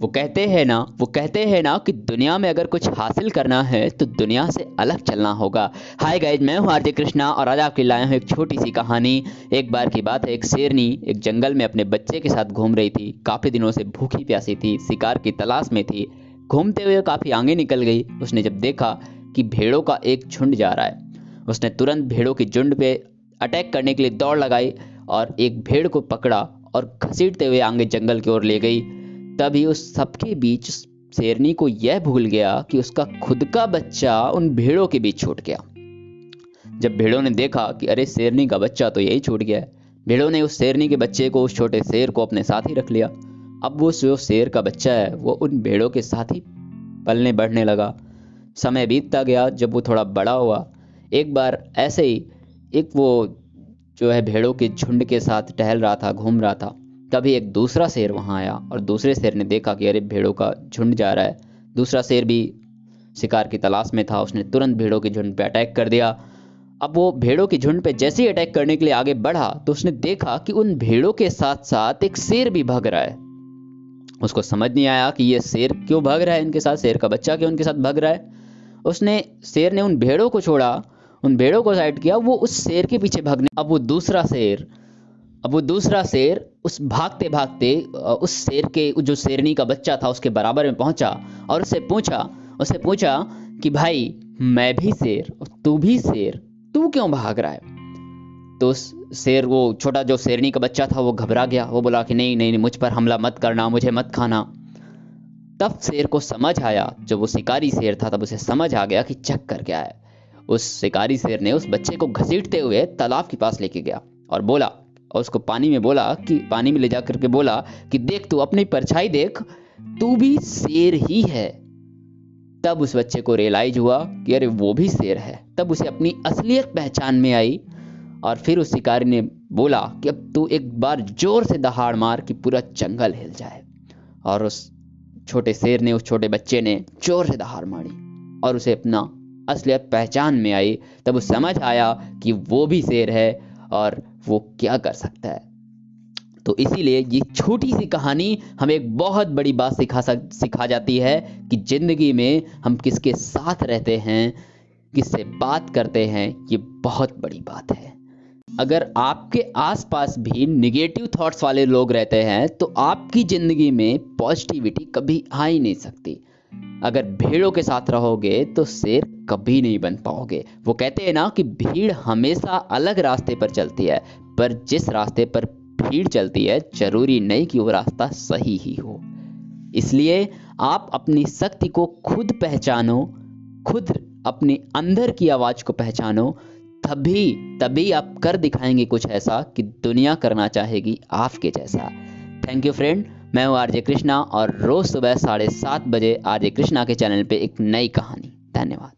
वो कहते हैं ना, वो कहते हैं ना कि दुनिया में अगर कुछ हासिल करना है तो दुनिया से अलग चलना होगा। हाय गाइज़ मैं हूँ आरजे कृष्णा और आज आपके लाया हूँ एक छोटी सी कहानी। एक बार की बात है, एक शेरनी एक जंगल में अपने बच्चे के साथ घूम रही थी। काफ़ी दिनों से भूखी प्यासी थी, शिकार की तलाश में थी। घूमते हुए काफ़ी आगे निकल गई। उसने जब देखा कि भेड़ों का एक झुंड जा रहा है, उसने तुरंत भेड़ों की झुंड पे अटैक करने के लिए दौड़ लगाई और एक भेड़ को पकड़ा और घसीटते हुए आगे जंगल की ओर ले गई। तभी उस सबके बीच शेरनी को यह भूल गया कि उसका खुद का बच्चा उन भेड़ों के बीच छूट गया। जब भेड़ों ने देखा कि अरे शेरनी का बच्चा तो यही छूट गया है, भेड़ों ने उस शेरनी के बच्चे को, उस छोटे शेर को अपने साथ ही रख लिया। अब वो जो शेर का बच्चा है, वो उन भेड़ों के साथ ही पलने बढ़ने लगा। समय बीतता गया, जब वो थोड़ा बड़ा हुआ। एक बार ऐसे ही एक वो जो है भेड़ों के झुंड के साथ टहल रहा था, घूम रहा था। तभी एक दूसरा शेर वहाँ आया और दूसरे शेर ने देखा कि अरे भेड़ों का झुंड जा रहा है। दूसरा शेर भी शिकार की तलाश में था। उसने तुरंत भेड़ों के झुंड पे अटैक कर दिया। अब वो भेड़ों के झुंड पे जैसे ही अटैक करने के लिए आगे बढ़ा तो उसने देखा कि उन भेड़ों के साथ साथ एक शेर भी भाग रहा है। उसको समझ नहीं आया कि ये शेर क्यों भाग रहा है इनके साथ? शेर का बच्चा क्यों उनके साथ भाग रहा है? उसने, शेर ने उन भेड़ों को छोड़ा, उन भेड़ों को साइड किया, वो उस शेर के पीछे भागने, अब वो दूसरा शेर अब वो दूसरा शेर उस भागते भागते उस शेर के जो शेरनी का बच्चा था उसके बराबर में पहुँचा और उससे पूछा उससे पूछा कि भाई मैं भी शेर और तू भी शेर तू क्यों भाग रहा है? तो उस शेर वो छोटा जो शेरनी का बच्चा था वो घबरा गया। वो बोला कि नहीं नहीं, नहीं मुझ पर हमला मत करना मुझे मत खाना। तब शेर को समझ आया जब वो शिकारी शेर था तब उसे समझ आ गया कि चक कर क्या है। उस शिकारी शेर ने उस बच्चे को घसीटते हुए तालाब के पास लेके गया और बोला और उसको पानी में बोला कि, पानी में ले जा करके बोला कि, देख तू अपनी परछाई देख, तू भी शेर ही है। तब उस बच्चे को रियलाइज़ हुआ कि अरे वो भी शेर है। तब उसे अपनी असलियत पहचान में आई और फिर उस शिकारी ने बोला कि, अब तू एक बार ज़ोर से दहाड़ मार कि पूरा जंगल हिल जाए। और उस छोटे शेर ने, उस छोटे बच्चे ने ज़ोर से दहाड़ मारी और उसे अपना असलियत पहचान में आई। तब उस समझ आया कि वो भी शेर है और वो क्या कर सकता है? तो इसीलिए ये छोटी सी कहानी हमें एक बहुत बड़ी बात सिखा सक, सिखा जाती है कि ज़िंदगी में हम किसके साथ रहते हैं, किससे बात करते हैं, ये बहुत बड़ी बात है। अगर आपके आसपास भी निगेटिव थॉट्स वाले लोग रहते हैं तो आपकी ज़िंदगी में पॉजिटिविटी कभी आ ही नहीं सकती। अगर भीड़ों के साथ रहोगे तो शेर कभी नहीं बन पाओगे। वो कहते हैं ना कि भीड़ हमेशा अलग रास्ते पर चलती है, पर जिस रास्ते पर भीड़ चलती है, ज़रूरी नहीं कि वो रास्ता सही ही हो। इसलिए आप अपनी शक्ति को खुद पहचानो, खुद अपने अंदर की आवाज़ को पहचानो, तभी तभी आप कर दिखाएँगे कुछ ऐसा कि दुनिया करना चाहेगी आपके जैसा। थैंक यू फ्रेंड मैं हूँ आरजे कृष्णा और रोज सुबह साढ़े सात बजे आरजे कृष्णा के चैनल पे एक नई कहानी। धन्यवाद।